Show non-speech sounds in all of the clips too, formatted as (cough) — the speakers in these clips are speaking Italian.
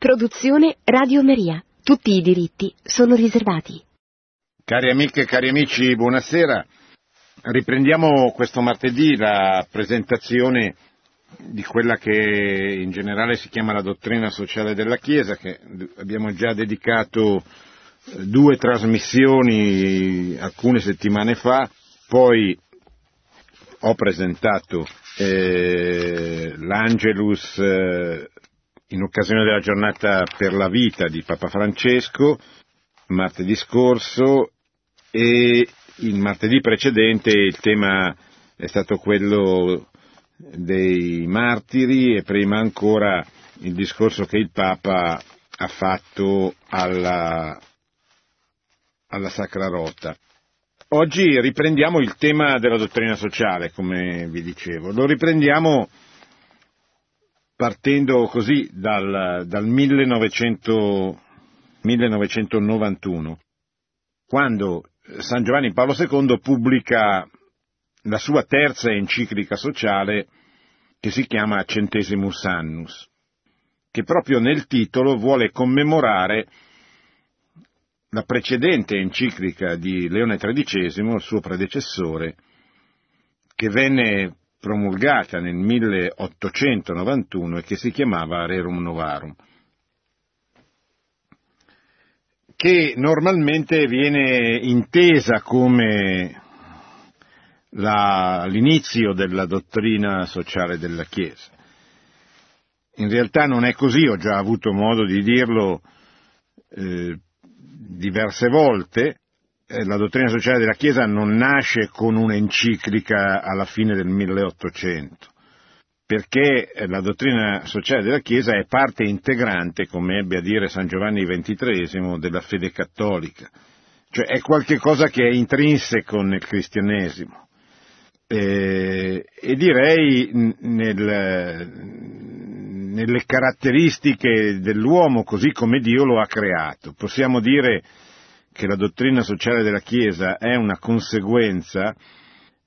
Produzione Radio Maria. Tutti i diritti sono riservati. Cari amiche e cari amici, buonasera. Riprendiamo questo martedì la presentazione di quella che in generale si chiama la dottrina sociale della Chiesa, che abbiamo già dedicato due trasmissioni alcune settimane fa, poi ho presentato eh, l'Angelus eh, in occasione della giornata per la vita di Papa Francesco, martedì scorso, e il martedì precedente il tema è stato quello dei martiri e prima ancora il discorso che il Papa ha fatto alla, alla Sacra Rota. Oggi riprendiamo il tema della dottrina sociale, come vi dicevo. Lo riprendiamo partendo così dal, dal 1900, 1991, quando San Giovanni Paolo II pubblica la sua terza enciclica sociale che si chiama Centesimus Annus, che proprio nel titolo vuole commemorare la precedente enciclica di Leone XIII, il suo predecessore, che venne promulgata nel 1891 e che si chiamava Rerum Novarum, che normalmente viene intesa come la, l'inizio della dottrina sociale della Chiesa. In realtà non è così, ho già avuto modo di dirlo eh, diverse volte, la dottrina sociale della Chiesa non nasce con un'enciclica alla fine del 1800, perché eh, la dottrina sociale della Chiesa è parte integrante, come ebbe a dire San Giovanni XXIII, della fede cattolica, cioè è qualcosa che è intrinseco nel cristianesimo. Eh, e direi nel, nelle caratteristiche dell'uomo così come Dio lo ha creato. Possiamo dire che la dottrina sociale della Chiesa è una conseguenza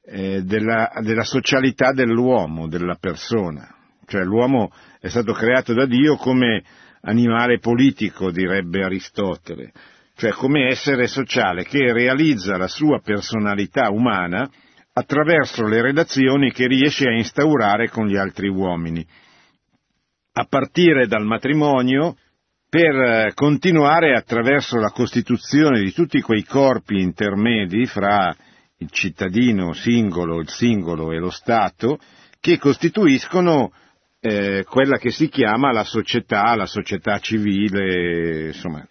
eh, della, della socialità dell'uomo, della persona. Cioè l'uomo è stato creato da Dio come animale politico, direbbe Aristotele, cioè come essere sociale che realizza la sua personalità umana attraverso le relazioni che riesce a instaurare con gli altri uomini a partire dal matrimonio per eh, continuare attraverso la costituzione di tutti quei corpi intermedi fra il cittadino singolo, il singolo e lo Stato, che costituiscono eh, quella che si chiama la società, la società civile, insomma,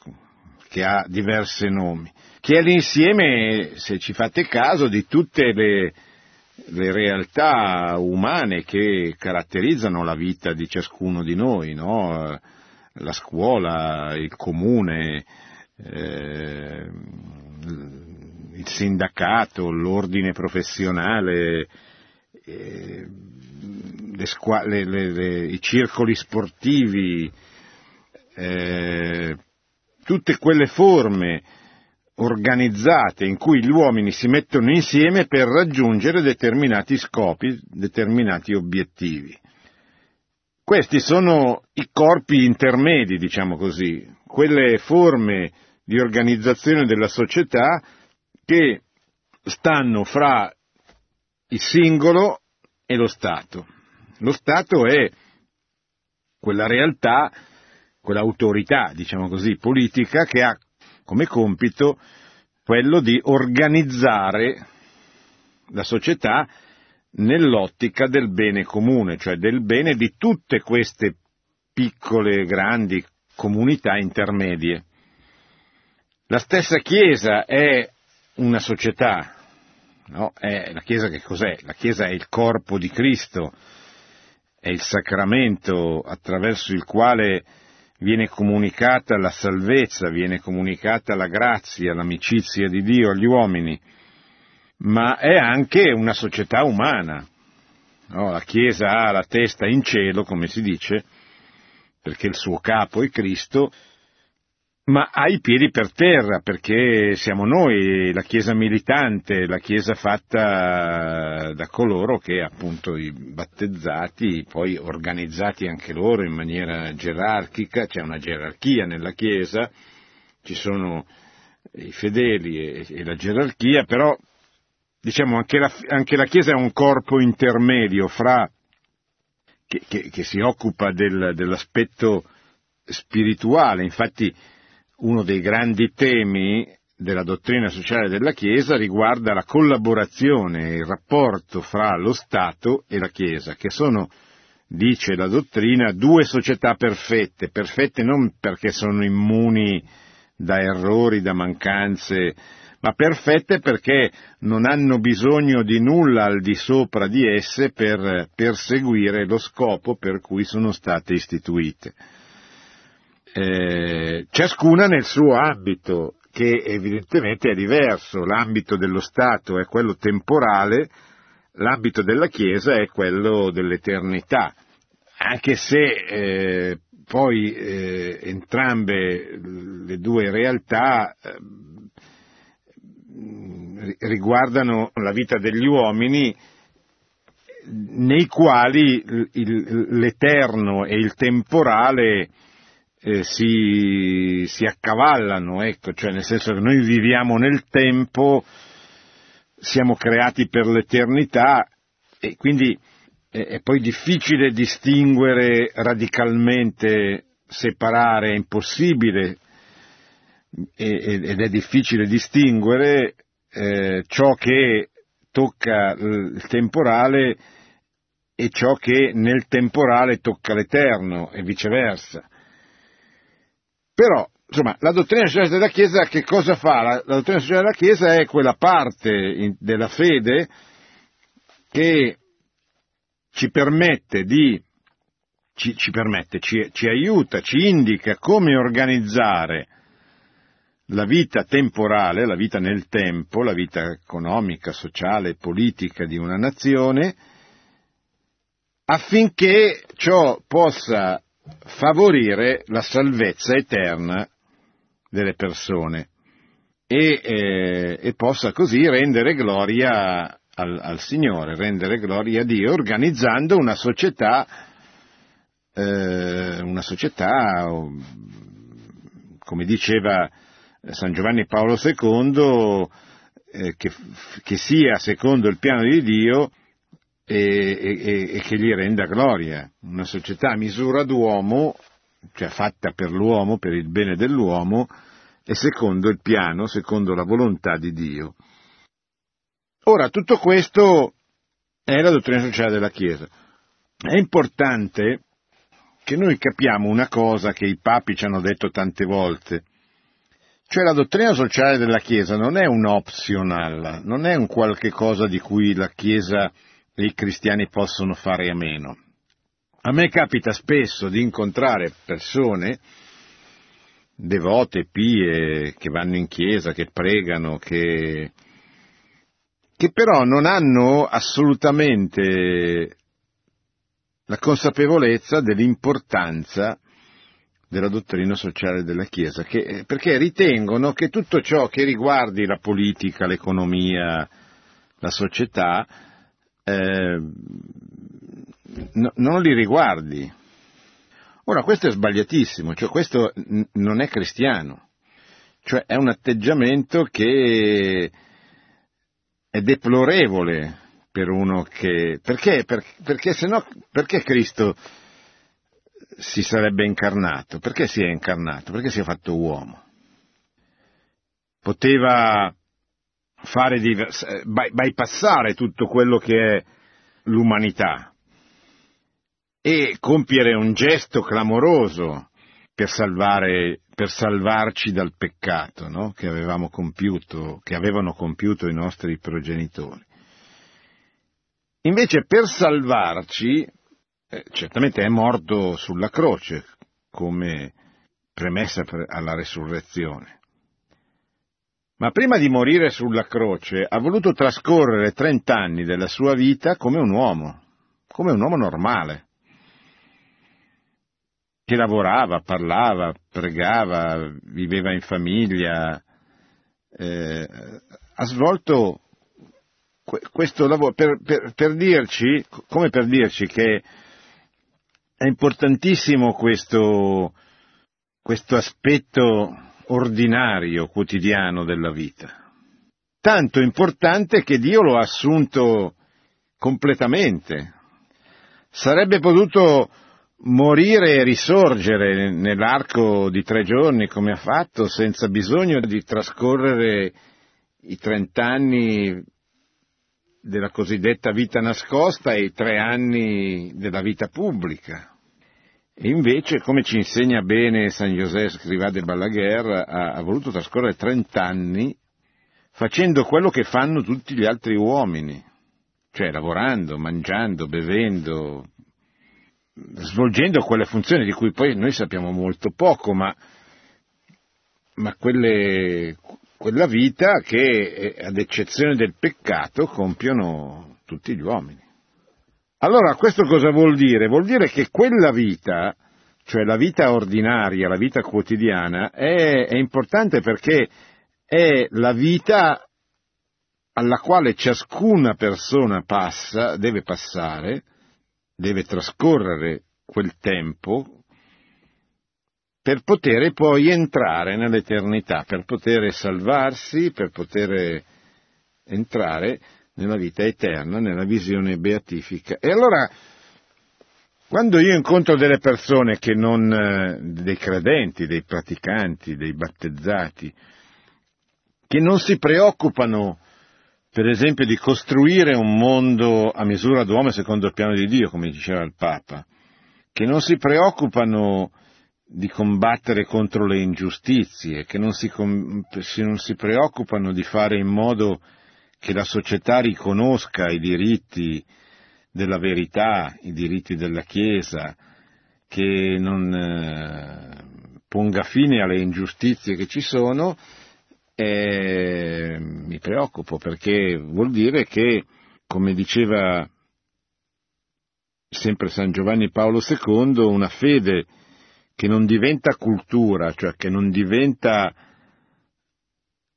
che ha diversi nomi, che è l'insieme, se ci fate caso, di tutte le, le realtà umane che caratterizzano la vita di ciascuno di noi, no? La scuola, il comune, eh, il sindacato, l'ordine professionale, eh, le squa- le, le, i circoli sportivi, eh, tutte quelle forme organizzate in cui gli uomini si mettono insieme per raggiungere determinati scopi, determinati obiettivi. Questi sono i corpi intermedi, diciamo così, quelle forme di organizzazione della società che stanno fra il singolo e lo Stato. Lo Stato è quella realtà, quell'autorità, diciamo così, politica che ha come compito quello di organizzare la società nell'ottica del bene comune, cioè del bene di tutte queste piccole grandi comunità intermedie. La stessa Chiesa è una società, no? La Chiesa che cos'è? La Chiesa è il corpo di Cristo, è il sacramento attraverso il quale viene comunicata la salvezza, viene comunicata la grazia, l'amicizia di Dio agli uomini, ma è anche una società umana. No, la Chiesa ha la testa in cielo, come si dice, perché il suo capo è Cristo, ma ha i piedi per terra perché siamo noi, la Chiesa militante, la Chiesa fatta da coloro che appunto i battezzati, poi organizzati anche loro in maniera gerarchica, c'è una gerarchia nella Chiesa, ci sono i fedeli e, e la gerarchia, però diciamo anche la, anche la, Chiesa è un corpo intermedio fra che, che, che si occupa del, dell'aspetto spirituale, infatti uno dei grandi temi della dottrina sociale della Chiesa riguarda la collaborazione il rapporto fra lo Stato e la Chiesa, che sono, dice la dottrina, due società perfette, perfette non perché sono immuni da errori, da mancanze, ma perfette perché non hanno bisogno di nulla al di sopra di esse per perseguire lo scopo per cui sono state istituite. Eh, ciascuna nel suo ambito, che evidentemente è diverso, l'ambito dello Stato è quello temporale, l'ambito della Chiesa è quello dell'eternità, anche se eh, poi eh, entrambe le due realtà eh, riguardano la vita degli uomini nei quali l'eterno e il temporale eh, si, si, accavallano, ecco, cioè nel senso che noi viviamo nel tempo, siamo creati per l'eternità e quindi è poi difficile distinguere radicalmente, separare, è impossibile ed è difficile distinguere eh, ciò che tocca il temporale e ciò che nel temporale tocca l'eterno e viceversa. Però, insomma, la dottrina sociale della Chiesa che cosa fa? La, la dottrina sociale della Chiesa è quella parte in, della fede che ci permette di, ci, ci, permette, ci, ci aiuta, ci indica come organizzare la vita temporale, la vita nel tempo, la vita economica, sociale, politica di una nazione, affinché ciò possa favorire la salvezza eterna delle persone e, eh, e possa così rendere gloria al, al, Signore, rendere gloria a Dio, organizzando una società, eh, una società, come diceva San Giovanni Paolo II, eh, che, che, sia secondo il piano di Dio e, e, e, che gli renda gloria. Una società a misura d'uomo, cioè fatta per l'uomo, per il bene dell'uomo, e secondo il piano, secondo la volontà di Dio. Ora, tutto questo è la dottrina sociale della Chiesa. È importante che noi capiamo una cosa che i papi ci hanno detto tante volte, cioè la dottrina sociale della Chiesa non è un optional, non è un qualche cosa di cui la Chiesa e i cristiani possono fare a meno. A me capita spesso di incontrare persone devote, pie, che vanno in chiesa, che pregano, che che però non hanno assolutamente la consapevolezza dell'importanza della dottrina sociale della Chiesa, che, perché ritengono che tutto ciò che riguardi la politica, l'economia, la società, eh, no, non li riguardi. Ora, questo è sbagliatissimo, cioè questo n- non è cristiano, cioè è un atteggiamento che è deplorevole per uno che... Perché? Per, perché se no, perché Cristo si sarebbe incarnato? Perché si è incarnato? Perché si è fatto uomo? Poteva fare divers- bypassare tutto quello che è l'umanità e compiere un gesto clamoroso per salvare per salvarci dal peccato no? che, compiuto, che avevano compiuto i nostri progenitori. Invece per salvarci, eh, certamente è morto sulla croce come premessa alla resurrezione, ma prima di morire sulla croce ha voluto trascorrere trent'anni della sua vita come un uomo, come un uomo normale. Che lavorava, parlava, pregava, viveva in famiglia, eh, ha svolto questo lavoro per, per, per, dirci, come per dirci che è importantissimo questo, questo aspetto ordinario, quotidiano della vita. Tanto importante che Dio lo ha assunto completamente. Sarebbe potuto morire e risorgere nell'arco di tre giorni come ha fatto senza bisogno di trascorrere i trent'anni della cosiddetta vita nascosta e i tre anni della vita pubblica. E invece, come ci insegna bene San José Scrivà de Balaguer, ha, ha voluto trascorrere trent'anni facendo quello che fanno tutti gli altri uomini, cioè lavorando, mangiando, bevendo, svolgendo quelle funzioni di cui poi noi sappiamo molto poco, ma, ma quelle, quella vita che, ad eccezione del peccato, compiono tutti gli uomini. Allora, questo cosa vuol dire? Vuol dire che quella vita, cioè la vita ordinaria, la vita quotidiana, è, è importante perché è la vita alla quale ciascuna persona passa, deve passare, deve trascorrere quel tempo per poter poi entrare nell'eternità, per poter salvarsi, per poter entrare nella vita eterna, nella visione beatifica. E allora, quando io incontro delle persone che non, eh, dei credenti, dei praticanti, dei battezzati, che non si preoccupano per esempio di costruire un mondo a misura d'uomo secondo il piano di Dio, come diceva il Papa, che non si preoccupano di combattere contro le ingiustizie, che non si, non si preoccupano di fare in modo che la società riconosca i diritti della verità, i diritti della Chiesa, che non eh, ponga fine alle ingiustizie che ci sono, eh, mi preoccupo perché vuol dire che, come diceva sempre San Giovanni Paolo II, una fede che non diventa cultura, cioè che non diventa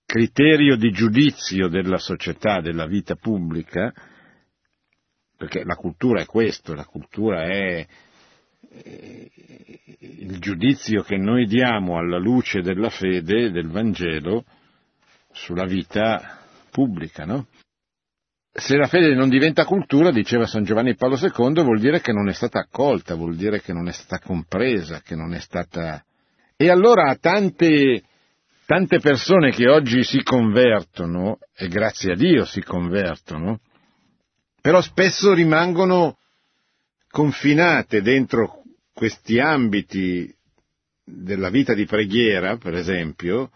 criterio di giudizio della società, della vita pubblica, perché la cultura è questo, la cultura è il giudizio che noi diamo alla luce della fede, del Vangelo, sulla vita pubblica, no? Se la fede non diventa cultura, diceva San Giovanni Paolo II, vuol dire che non è stata accolta, vuol dire che non è stata compresa, che non è stata... E allora tante, tante persone che oggi si convertono, e grazie a Dio si convertono, però spesso rimangono confinate dentro questi ambiti della vita di preghiera, per esempio,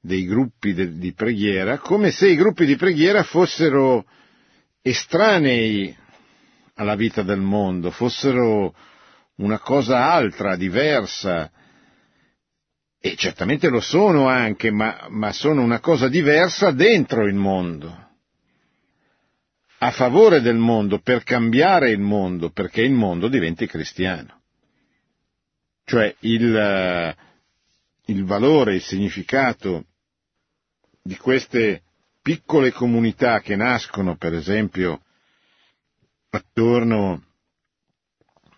dei gruppi de, di preghiera, come se i gruppi di preghiera fossero estranei alla vita del mondo, fossero una cosa altra, diversa, e certamente lo sono anche, ma, ma sono una cosa diversa dentro il mondo, a favore del mondo, per cambiare il mondo, perché il mondo diventi cristiano. Cioè il, il valore, il significato di queste piccole comunità che nascono, per esempio, attorno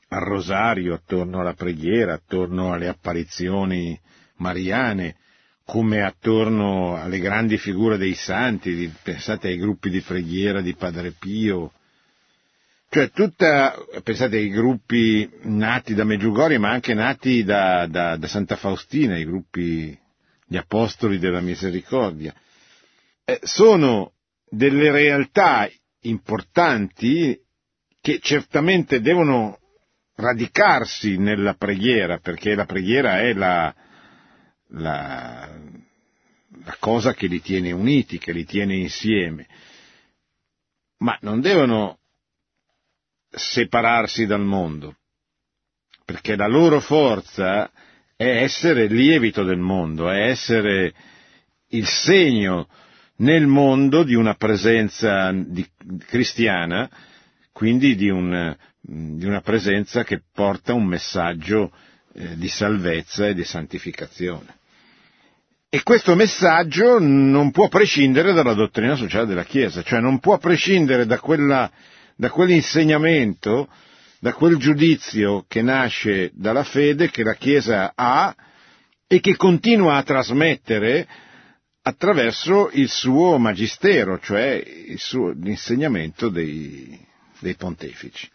al rosario, attorno alla preghiera, attorno alle apparizioni mariane, come attorno alle grandi figure dei santi, pensate ai gruppi di preghiera di Padre Pio, cioè tutta, pensate ai gruppi nati da Meggiugorie, ma anche nati da, da, da Santa Faustina, i gruppi gli apostoli della misericordia, eh, sono delle realtà importanti che certamente devono radicarsi nella preghiera, perché la preghiera è la, la, la cosa che li tiene uniti, che li tiene insieme, ma non devono separarsi dal mondo, perché la loro forza è essere lievito del mondo, è essere il segno nel mondo di una presenza di, cristiana, quindi di, un, di, una presenza che porta un messaggio eh, di salvezza e di santificazione. E questo messaggio non può prescindere dalla dottrina sociale della Chiesa, cioè non può prescindere da, quella, da quell'insegnamento, da quel giudizio che nasce dalla fede che la Chiesa ha e che continua a trasmettere attraverso il suo magistero, cioè suo, l'insegnamento dei, dei pontefici.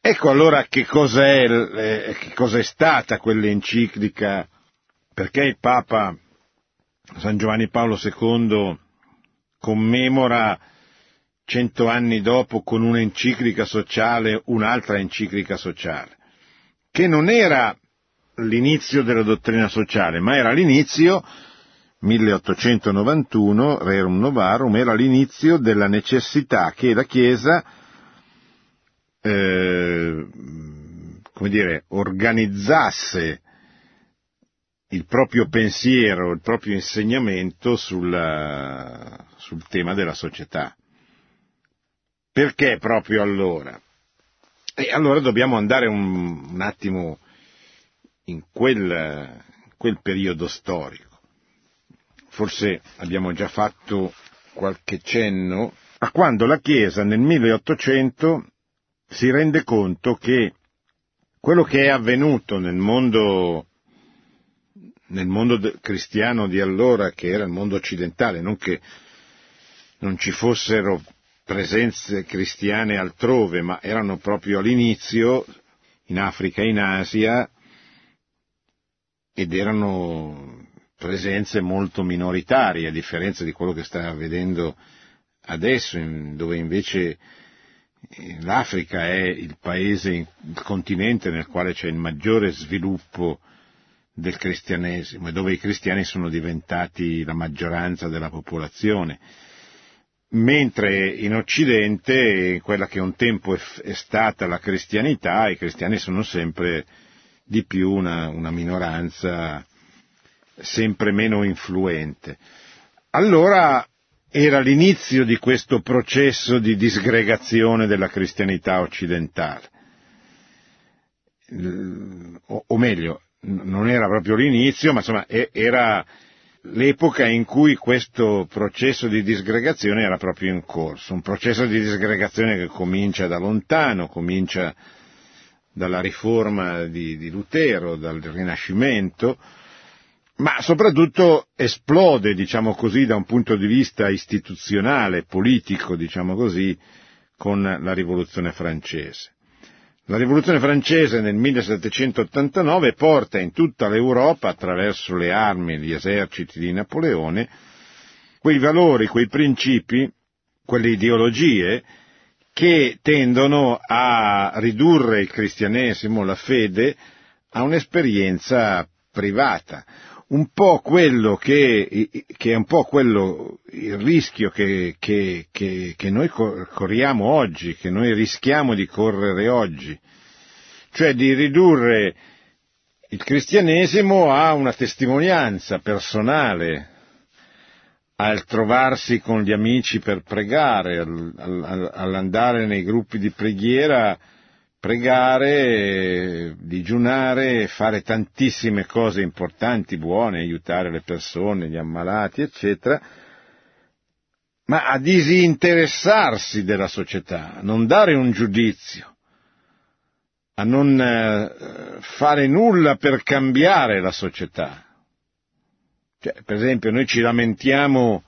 Ecco allora che cos'è, eh, che cos'è stata quell'enciclica perché il Papa San Giovanni Paolo II commemora cento anni dopo con un'enciclica sociale un'altra enciclica sociale, che non era l'inizio della dottrina sociale, ma era l'inizio 1891, Rerum Novarum, era l'inizio della necessità che la Chiesa eh, come dire, organizzasse il proprio pensiero, il proprio insegnamento sulla, sul tema della società. Perché proprio allora? E allora dobbiamo andare un, un attimo in quel, quel periodo storico. Forse abbiamo già fatto qualche cenno a quando la Chiesa nel 1800 si rende conto che quello che è avvenuto nel mondo nel mondo cristiano di allora, che era il mondo occidentale, non che non ci fossero presenze cristiane altrove, ma erano proprio all'inizio, in Africa e in Asia, ed erano presenze molto minoritarie, a differenza di quello che sta avvenendo adesso, dove invece eh, l'Africa è il paese, il continente nel quale c'è il maggiore sviluppo del cristianesimo e dove i cristiani sono diventati la maggioranza della popolazione, mentre in Occidente, quella che un tempo è, stata la cristianità, i cristiani sono sempre di più una, una minoranza sempre meno influente. Allora era l'inizio di questo processo di disgregazione della cristianità occidentale. O, meglio, non era proprio l'inizio, ma insomma era l'epoca in cui questo processo di disgregazione era proprio in corso, un processo di disgregazione che comincia da lontano, comincia dalla riforma di, di Lutero, dal Rinascimento, ma soprattutto esplode, diciamo così, da un punto di vista istituzionale, politico, diciamo così, con la rivoluzione francese. La rivoluzione francese nel 1789 porta in tutta l'Europa, attraverso le armi e gli eserciti di Napoleone, quei valori, quei principi, quelle ideologie che tendono a ridurre il cristianesimo, la fede, a un'esperienza privata, un po' quello che, che, è un po' quello, il rischio che, che, che noi corriamo oggi, che noi rischiamo di correre oggi, cioè di ridurre il cristianesimo a una testimonianza personale, al trovarsi con gli amici per pregare, all'andare nei gruppi di preghiera, pregare, digiunare, fare tantissime cose importanti, buone, aiutare le persone, gli ammalati, eccetera, ma a disinteressarsi della società, a non dare un giudizio, a non eh, fare nulla per cambiare la società. Cioè, per esempio, noi ci lamentiamo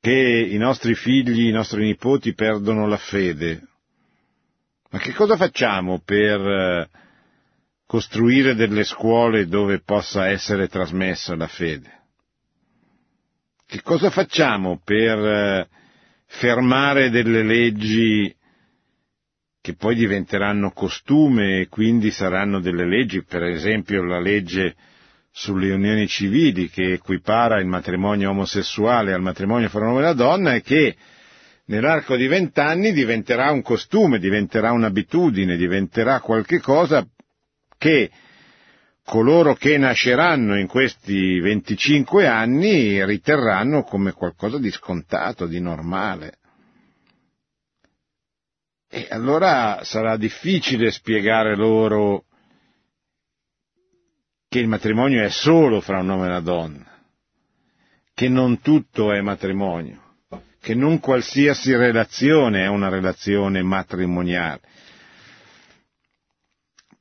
che i nostri figli, i nostri nipoti perdono la fede. Ma che cosa facciamo per eh, costruire delle scuole dove possa essere trasmessa la fede? Che cosa facciamo per eh, fermare delle leggi che poi diventeranno costume e quindi saranno delle leggi, per esempio la legge sulle unioni civili che equipara il matrimonio omosessuale al matrimonio fra un uomo e una donna e che nell'arco di vent'anni diventerà un costume, diventerà un'abitudine, diventerà qualche cosa che coloro che nasceranno in questi 25 anni riterranno come qualcosa di scontato, di normale. E allora sarà difficile spiegare loro che il matrimonio è solo fra un uomo e una donna, che non tutto è matrimonio, che non qualsiasi relazione è una relazione matrimoniale,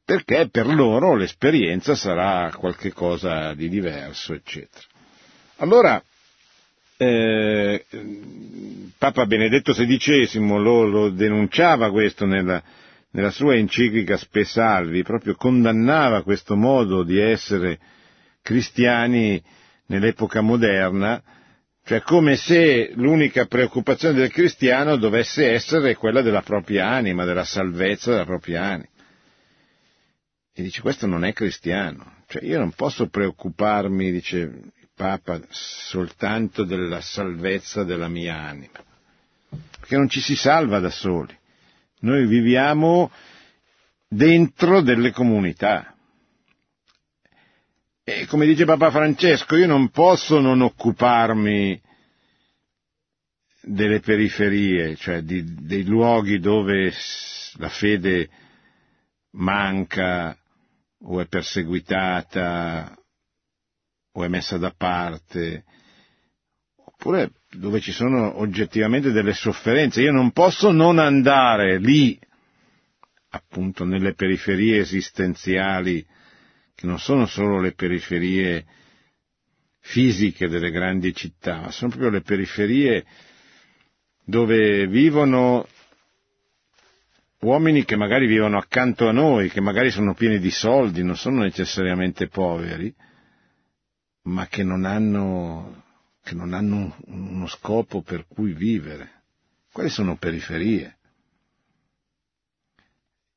perché per loro l'esperienza sarà qualcosa di diverso, eccetera. Allora, eh, Papa Benedetto XVI lo, lo denunciava questo nella, nella, sua enciclica Spesalvi, proprio condannava questo modo di essere cristiani nell'epoca moderna, cioè come se l'unica preoccupazione del cristiano dovesse essere quella della propria anima, della salvezza della propria anima. E dice questo non è cristiano, cioè io non posso preoccuparmi, dice il Papa, soltanto della salvezza della mia anima, perché non ci si salva da soli, noi viviamo dentro delle comunità. E come dice Papa Francesco, io non posso non occuparmi delle periferie, cioè di, dei luoghi dove la fede manca o è perseguitata o è messa da parte, oppure dove ci sono oggettivamente delle sofferenze. Io non posso non andare lì, appunto nelle periferie esistenziali, che non sono solo le periferie fisiche delle grandi città, ma sono proprio le periferie dove vivono uomini che magari vivono accanto a noi, che magari sono pieni di soldi, non sono necessariamente poveri, ma che non hanno, che non hanno uno scopo per cui vivere. Quelle sono periferie.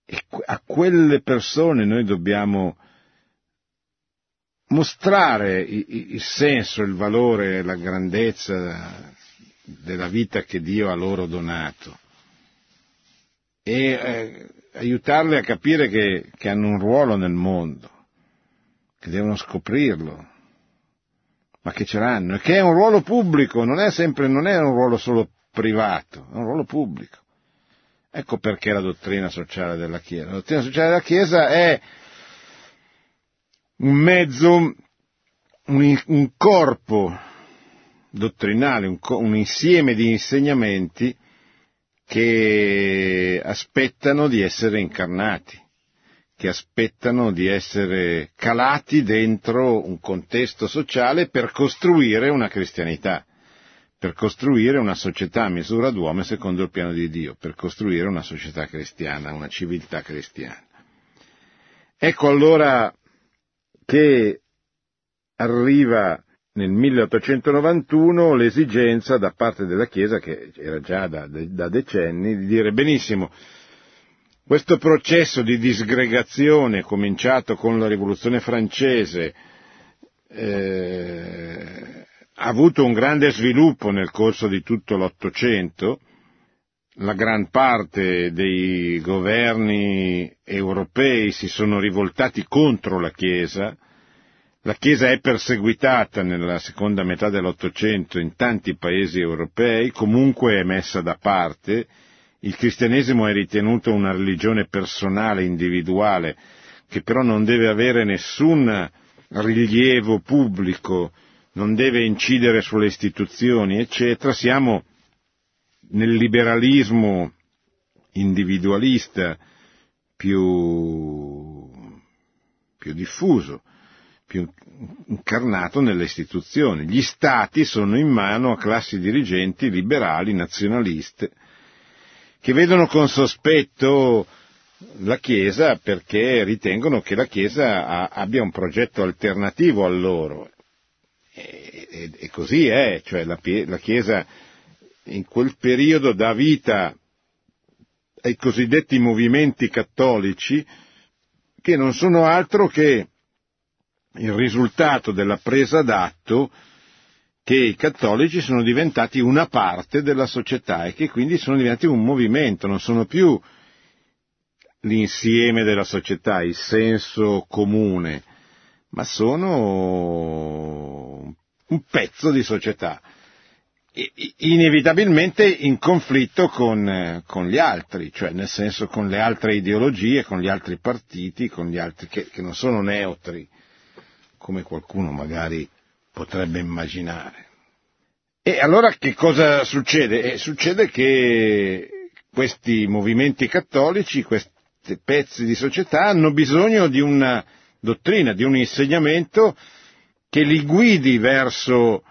E a quelle persone noi dobbiamo mostrare il senso, il valore, la grandezza della vita che Dio ha loro donato e eh, aiutarle a capire che, che hanno un ruolo nel mondo, che devono scoprirlo, ma che ce l'hanno, e che è un ruolo pubblico, non è sempre, non è un ruolo solo privato, è un ruolo pubblico. Ecco perché la dottrina sociale della Chiesa. La dottrina sociale della Chiesa è un mezzo, un, un corpo dottrinale, un, un insieme di insegnamenti che aspettano di essere incarnati, che aspettano di essere calati dentro un contesto sociale per costruire una cristianità, per costruire una società a misura d'uomo secondo il piano di Dio, per costruire una società cristiana, una civiltà cristiana. Ecco allora che arriva nel 1891 l'esigenza da parte della Chiesa, che era già da, da decenni, di dire benissimo, questo processo di disgregazione cominciato con la rivoluzione francese eh, ha avuto un grande sviluppo nel corso di tutto l'Ottocento, la gran parte dei governi europei si sono rivoltati contro la Chiesa, la Chiesa è perseguitata nella seconda metà dell'Ottocento in tanti paesi europei, comunque è messa da parte, il cristianesimo è ritenuto una religione personale, individuale, che però non deve avere nessun rilievo pubblico, non deve incidere sulle istituzioni, eccetera. Siamo nel liberalismo individualista più, più diffuso più incarnato nelle istituzioni. Gli stati sono in mano a classi dirigenti liberali, nazionaliste, che vedono con sospetto la Chiesa perché ritengono che la Chiesa abbia un progetto alternativo a loro. E, e, e così è, cioè la, la Chiesa in quel periodo dà vita ai cosiddetti movimenti cattolici che non sono altro che il risultato della presa d'atto che i cattolici sono diventati una parte della società e che quindi sono diventati un movimento, non sono più l'insieme della società, il senso comune, ma sono un pezzo di società. Inevitabilmente in conflitto con, con, gli altri, cioè nel senso con le altre ideologie, con gli altri partiti, con gli altri che, che non sono neutri, come qualcuno magari potrebbe immaginare. E allora che cosa succede? Eh, succede che questi movimenti cattolici, questi pezzi di società hanno bisogno di una dottrina, di un insegnamento che li guidi verso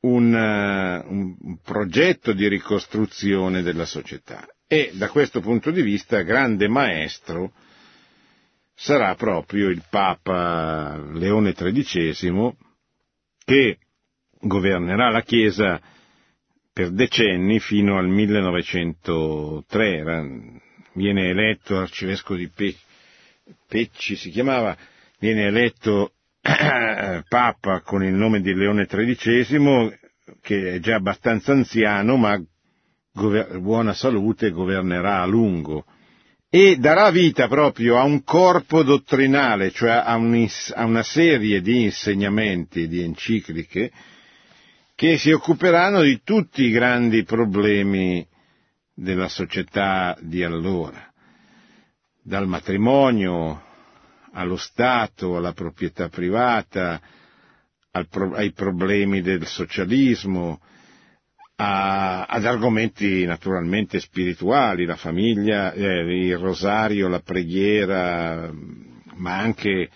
un, uh, un, progetto di ricostruzione della società. E da questo punto di vista grande maestro sarà proprio il Papa Leone XIII che governerà la Chiesa per decenni fino al 1903. Viene eletto arcivescovo di Pe- Pecci, si chiamava, viene eletto (coughs) Papa con il nome di Leone XIII, che è già abbastanza anziano, ma gover- buona salute, governerà a lungo. E darà vita proprio a un corpo dottrinale, cioè a, un, a una serie di insegnamenti, di encicliche, che si occuperanno di tutti i grandi problemi della società di allora, dal matrimonio allo Stato, alla proprietà privata, al, ai problemi del socialismo, a, ad argomenti naturalmente spirituali, la famiglia, eh, il rosario, la preghiera, ma anche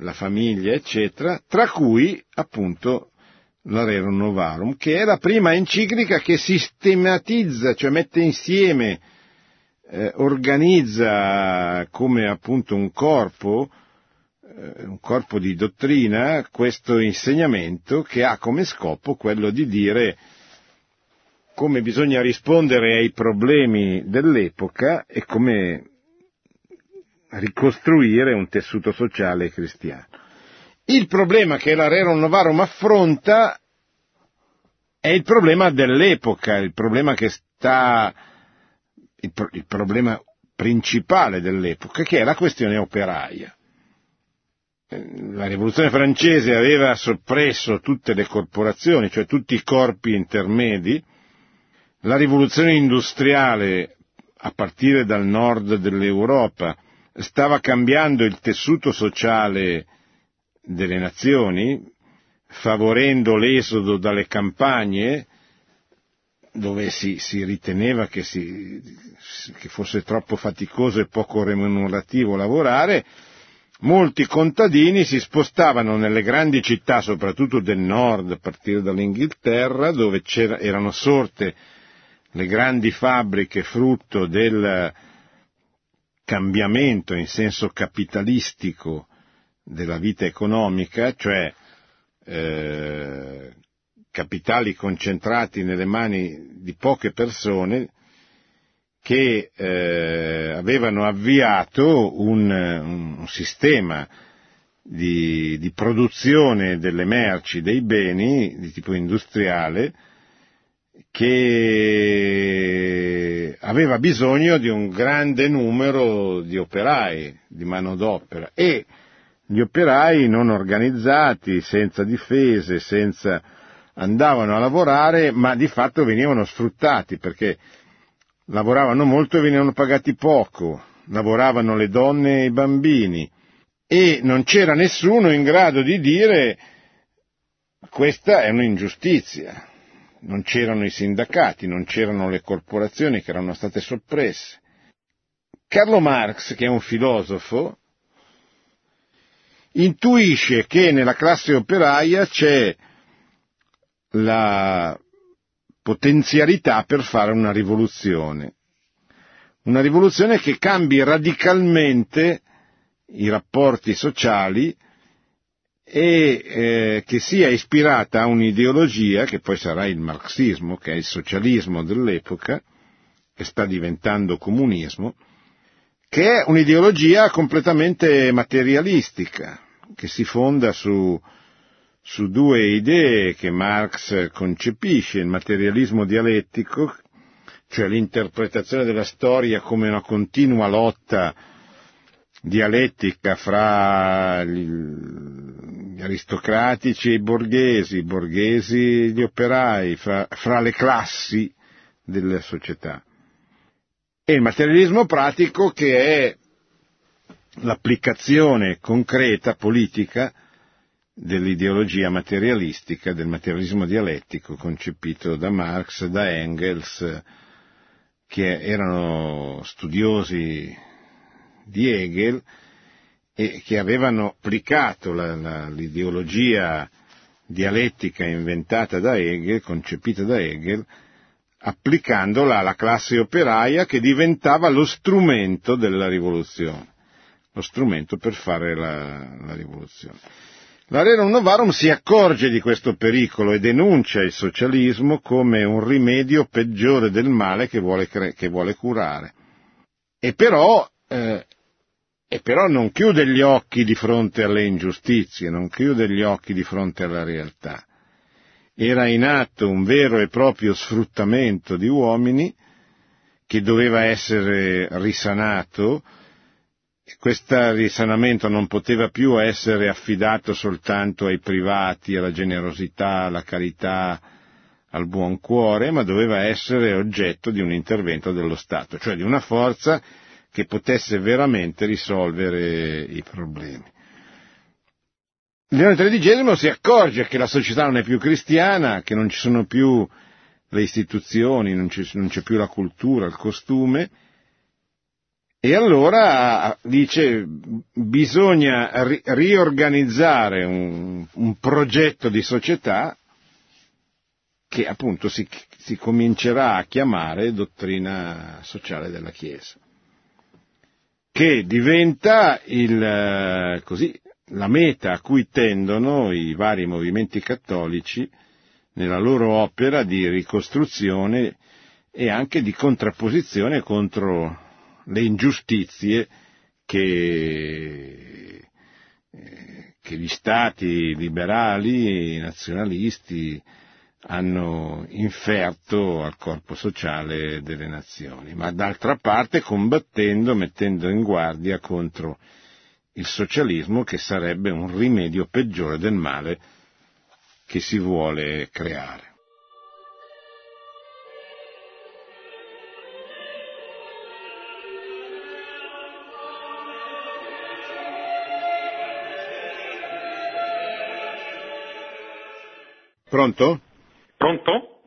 la famiglia, eccetera, tra cui appunto l'Arerum Novarum, che è la prima enciclica che sistematizza, cioè mette insieme, eh, organizza come appunto un corpo, eh, un corpo di dottrina, questo insegnamento che ha come scopo quello di dire come bisogna rispondere ai problemi dell'epoca e come ricostruire un tessuto sociale cristiano. Il problema che la Rerum Novarum affronta è il problema dell'epoca, il problema che sta, il, pro, il problema principale dell'epoca, che è la questione operaia. La rivoluzione francese aveva soppresso tutte le corporazioni, cioè tutti i corpi intermedi, la rivoluzione industriale, a partire dal nord dell'Europa, stava cambiando il tessuto sociale delle nazioni, favorendo l'esodo dalle campagne, dove si, si riteneva che, si, che fosse troppo faticoso e poco remunerativo lavorare, molti contadini si spostavano nelle grandi città, soprattutto del nord, a partire dall'Inghilterra, dove erano sorte le grandi fabbriche frutto del cambiamento in senso capitalistico della vita economica, cioè eh, capitali concentrati nelle mani di poche persone che eh, avevano avviato un, un sistema di, di, produzione delle merci, dei beni di tipo industriale, che aveva bisogno di un grande numero di operai, di manodopera. E gli operai non organizzati, senza difese, senza andavano a lavorare, ma di fatto venivano sfruttati perché lavoravano molto e venivano pagati poco, lavoravano le donne e i bambini. E non c'era nessuno in grado di dire questa è un'ingiustizia. Non c'erano i sindacati, non c'erano le corporazioni che erano state soppresse. Carlo Marx, che è un filosofo, intuisce che nella classe operaia c'è la potenzialità per fare una rivoluzione, una rivoluzione che cambi radicalmente i rapporti sociali e eh, che sia ispirata a un'ideologia, che poi sarà il marxismo, che è il socialismo dell'epoca, che sta diventando comunismo, che è un'ideologia completamente materialistica, che si fonda su, su due idee che Marx concepisce, il materialismo dialettico, cioè l'interpretazione della storia come una continua lotta dialettica fra gli aristocratici e i borghesi, i borghesi e gli operai, fra, fra le classi della società. E il materialismo pratico che è l'applicazione concreta, politica, dell'ideologia materialistica, del materialismo dialettico concepito da Marx, da Engels, che erano studiosi di Hegel e che avevano applicato la, la, l'ideologia dialettica inventata da Hegel, concepita da Hegel, applicandola alla classe operaia che diventava lo strumento della rivoluzione, lo strumento per fare la, la rivoluzione. La Rerum Novarum si accorge di questo pericolo e denuncia il socialismo come un rimedio peggiore del male che vuole, che vuole curare. E però, eh, e però non chiude gli occhi di fronte alle ingiustizie, non chiude gli occhi di fronte alla realtà. Era in atto un vero e proprio sfruttamento di uomini che doveva essere risanato questo risanamento non poteva più essere affidato soltanto ai privati, alla generosità, alla carità, al buon cuore, ma doveva essere oggetto di un intervento dello Stato, cioè di una forza che potesse veramente risolvere i problemi. Leone XIII si accorge che la società non è più cristiana, che non ci sono più le istituzioni, non, c'è più la cultura, il costume, e allora dice bisogna ri- riorganizzare un, un, progetto di società che appunto si, si, comincerà a chiamare dottrina sociale della Chiesa, che diventa il, così, la meta a cui tendono i vari movimenti cattolici nella loro opera di ricostruzione e anche di contrapposizione contro le ingiustizie che, eh, che gli stati liberali e nazionalisti hanno inferto al corpo sociale delle nazioni, ma d'altra parte combattendo, mettendo in guardia contro il socialismo che sarebbe un rimedio peggiore del male che si vuole creare. Pronto? Pronto?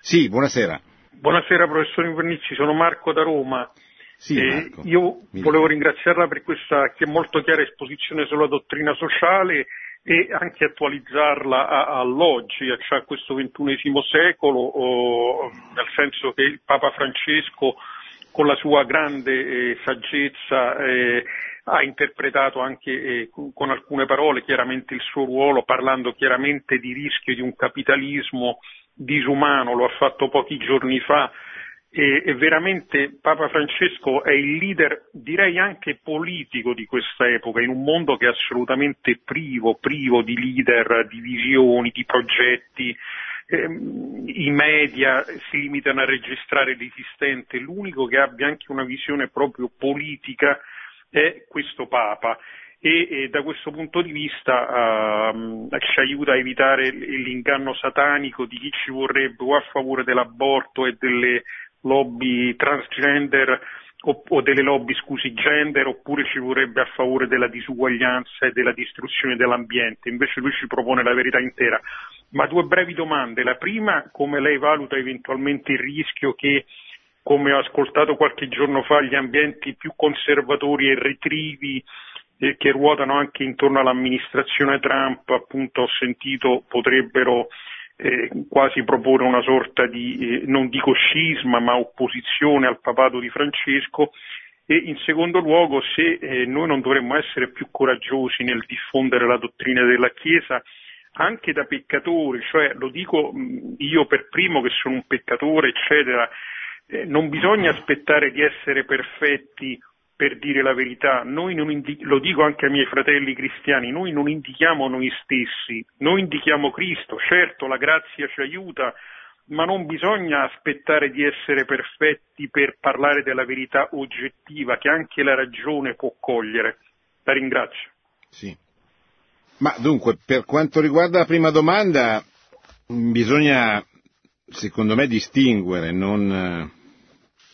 Sì, buonasera. Buonasera professor Invernicci, sono Marco da Roma. Sì, Marco, io volevo ringraziarla per questa che è molto chiara esposizione sulla dottrina sociale e anche attualizzarla a, all'oggi, a questo ventunesimo secolo, o, nel senso che il Papa Francesco con la sua grande eh, saggezza eh, ha interpretato anche eh, con alcune parole chiaramente il suo ruolo, parlando chiaramente di rischio di un capitalismo disumano, lo ha fatto pochi giorni fa e, e veramente Papa Francesco è il leader, direi anche politico di questa epoca, in un mondo che è assolutamente privo, privo di leader, di visioni, di progetti, ehm, i media si limitano a registrare l'esistente, l'unico che abbia anche una visione proprio politica è questo Papa e, e da questo punto di vista uh, ci aiuta a evitare l'inganno satanico di chi ci vorrebbe o a favore dell'aborto e delle lobby transgender o, o delle lobby scusi gender oppure ci vorrebbe a favore della disuguaglianza e della distruzione dell'ambiente, invece lui ci propone la verità intera. Ma due brevi domande. La prima, come lei valuta eventualmente il rischio che come ho ascoltato qualche giorno fa, gli ambienti più conservatori e retrivi eh, che ruotano anche intorno all'amministrazione Trump, appunto ho sentito potrebbero eh, quasi proporre una sorta di, eh, non dico scisma, ma opposizione al papato di Francesco. E in secondo luogo se eh, noi non dovremmo essere più coraggiosi nel diffondere la dottrina della Chiesa anche da peccatori, cioè lo dico io per primo che sono un peccatore, eccetera, eh, non bisogna aspettare di essere perfetti per dire la verità, indi- lo dico anche ai miei fratelli cristiani, noi non indichiamo noi stessi, noi indichiamo Cristo, certo la grazia ci aiuta, ma non bisogna aspettare di essere perfetti per parlare della verità oggettiva che anche la ragione può cogliere. La ringrazio. Sì. Ma dunque, per quanto riguarda la prima domanda, bisogna, secondo me, distinguere, non,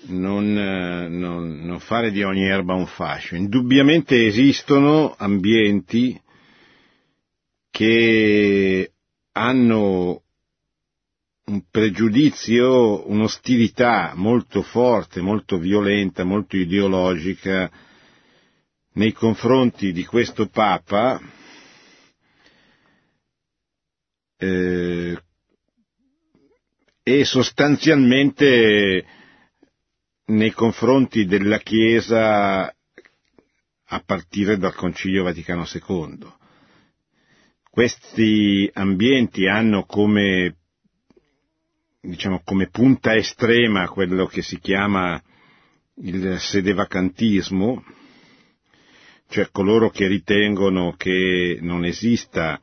non, non, non fare di ogni erba un fascio. Indubbiamente esistono ambienti che hanno un pregiudizio, un'ostilità molto forte, molto violenta, molto ideologica nei confronti di questo Papa, eh, e sostanzialmente nei confronti della Chiesa a partire dal Concilio Vaticano II. Questi ambienti hanno come diciamo, come punta estrema quello che si chiama il sedevacantismo, cioè coloro che ritengono che non esista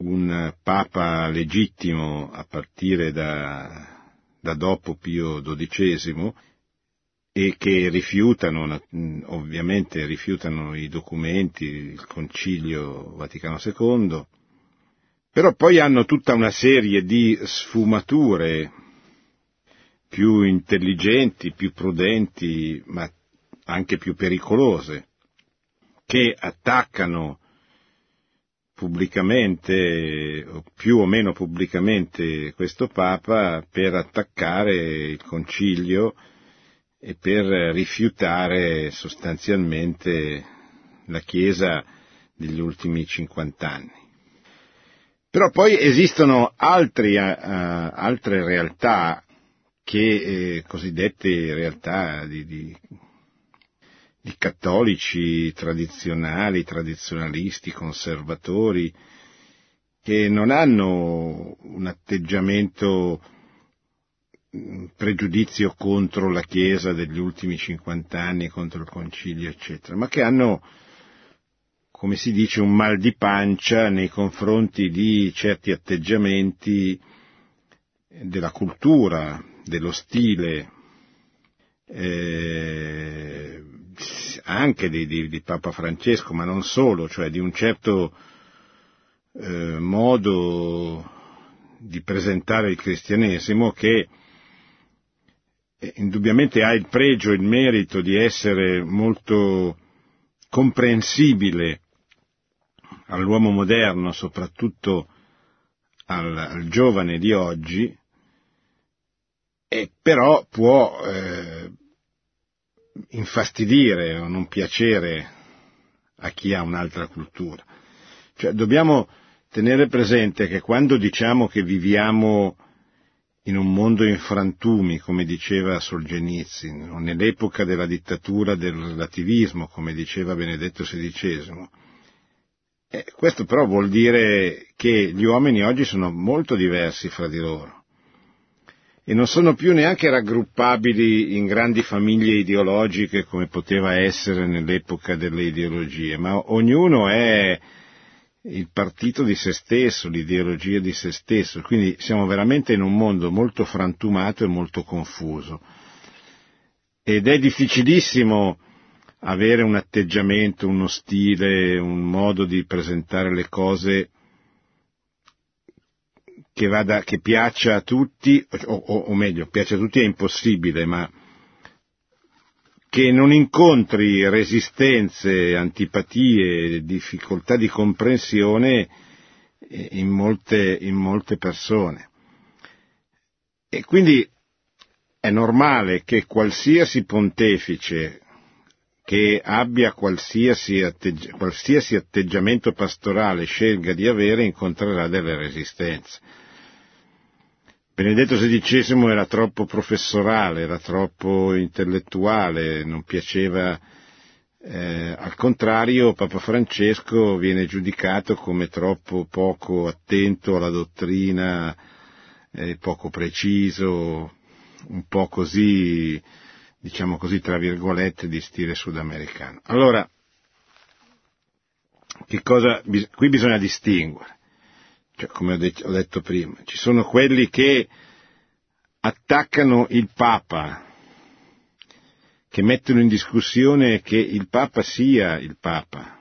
un papa legittimo a partire da, da dopo Pio XII e che rifiutano, ovviamente rifiutano i documenti, il Concilio Vaticano II, però poi hanno tutta una serie di sfumature più intelligenti, più prudenti, ma anche più pericolose, che attaccano pubblicamente, più o meno pubblicamente, questo Papa per attaccare il Concilio e per rifiutare sostanzialmente la Chiesa degli ultimi 50 anni. Però poi esistono altri, uh, altre realtà che, eh, cosiddette realtà di, di, di, cattolici tradizionali, tradizionalisti, conservatori, che non hanno un atteggiamento un pregiudizio contro la Chiesa degli ultimi 50 anni, contro il Concilio, eccetera, ma che hanno come si dice, un mal di pancia nei confronti di certi atteggiamenti della cultura, dello stile, eh, anche di, di, di, Papa Francesco, ma non solo, cioè di un certo eh, modo di presentare il cristianesimo che eh, indubbiamente ha il pregio, il merito di essere molto comprensibile all'uomo moderno, soprattutto al, al giovane di oggi, e però può eh, infastidire o non piacere a chi ha un'altra cultura. Cioè, dobbiamo tenere presente che quando diciamo che viviamo in un mondo in frantumi, come diceva Solzhenitsyn, o nell'epoca della dittatura del relativismo, come diceva Benedetto XVI, eh, questo però vuol dire che gli uomini oggi sono molto diversi fra di loro e non sono più neanche raggruppabili in grandi famiglie ideologiche come poteva essere nell'epoca delle ideologie, ma ognuno è il partito di se stesso, l'ideologia di se stesso, quindi siamo veramente in un mondo molto frantumato e molto confuso. Ed è difficilissimo avere un atteggiamento, uno stile, un modo di presentare le cose che, vada, che piaccia a tutti, o, o, o meglio, piaccia a tutti è impossibile, ma che non incontri resistenze, antipatie, difficoltà di comprensione in molte, in molte persone. E quindi è normale che qualsiasi pontefice che abbia qualsiasi, atteggi- qualsiasi atteggiamento pastorale scelga di avere incontrerà delle resistenze. Benedetto XVI era troppo professorale, era troppo intellettuale, non piaceva, eh, al contrario Papa Francesco viene giudicato come troppo poco attento alla dottrina, eh, poco preciso, un po' così diciamo così, tra virgolette, di stile sudamericano. Allora, che cosa, qui bisogna distinguere, cioè, come ho detto, ho detto prima, ci sono quelli che attaccano il Papa, che mettono in discussione che il Papa sia il Papa,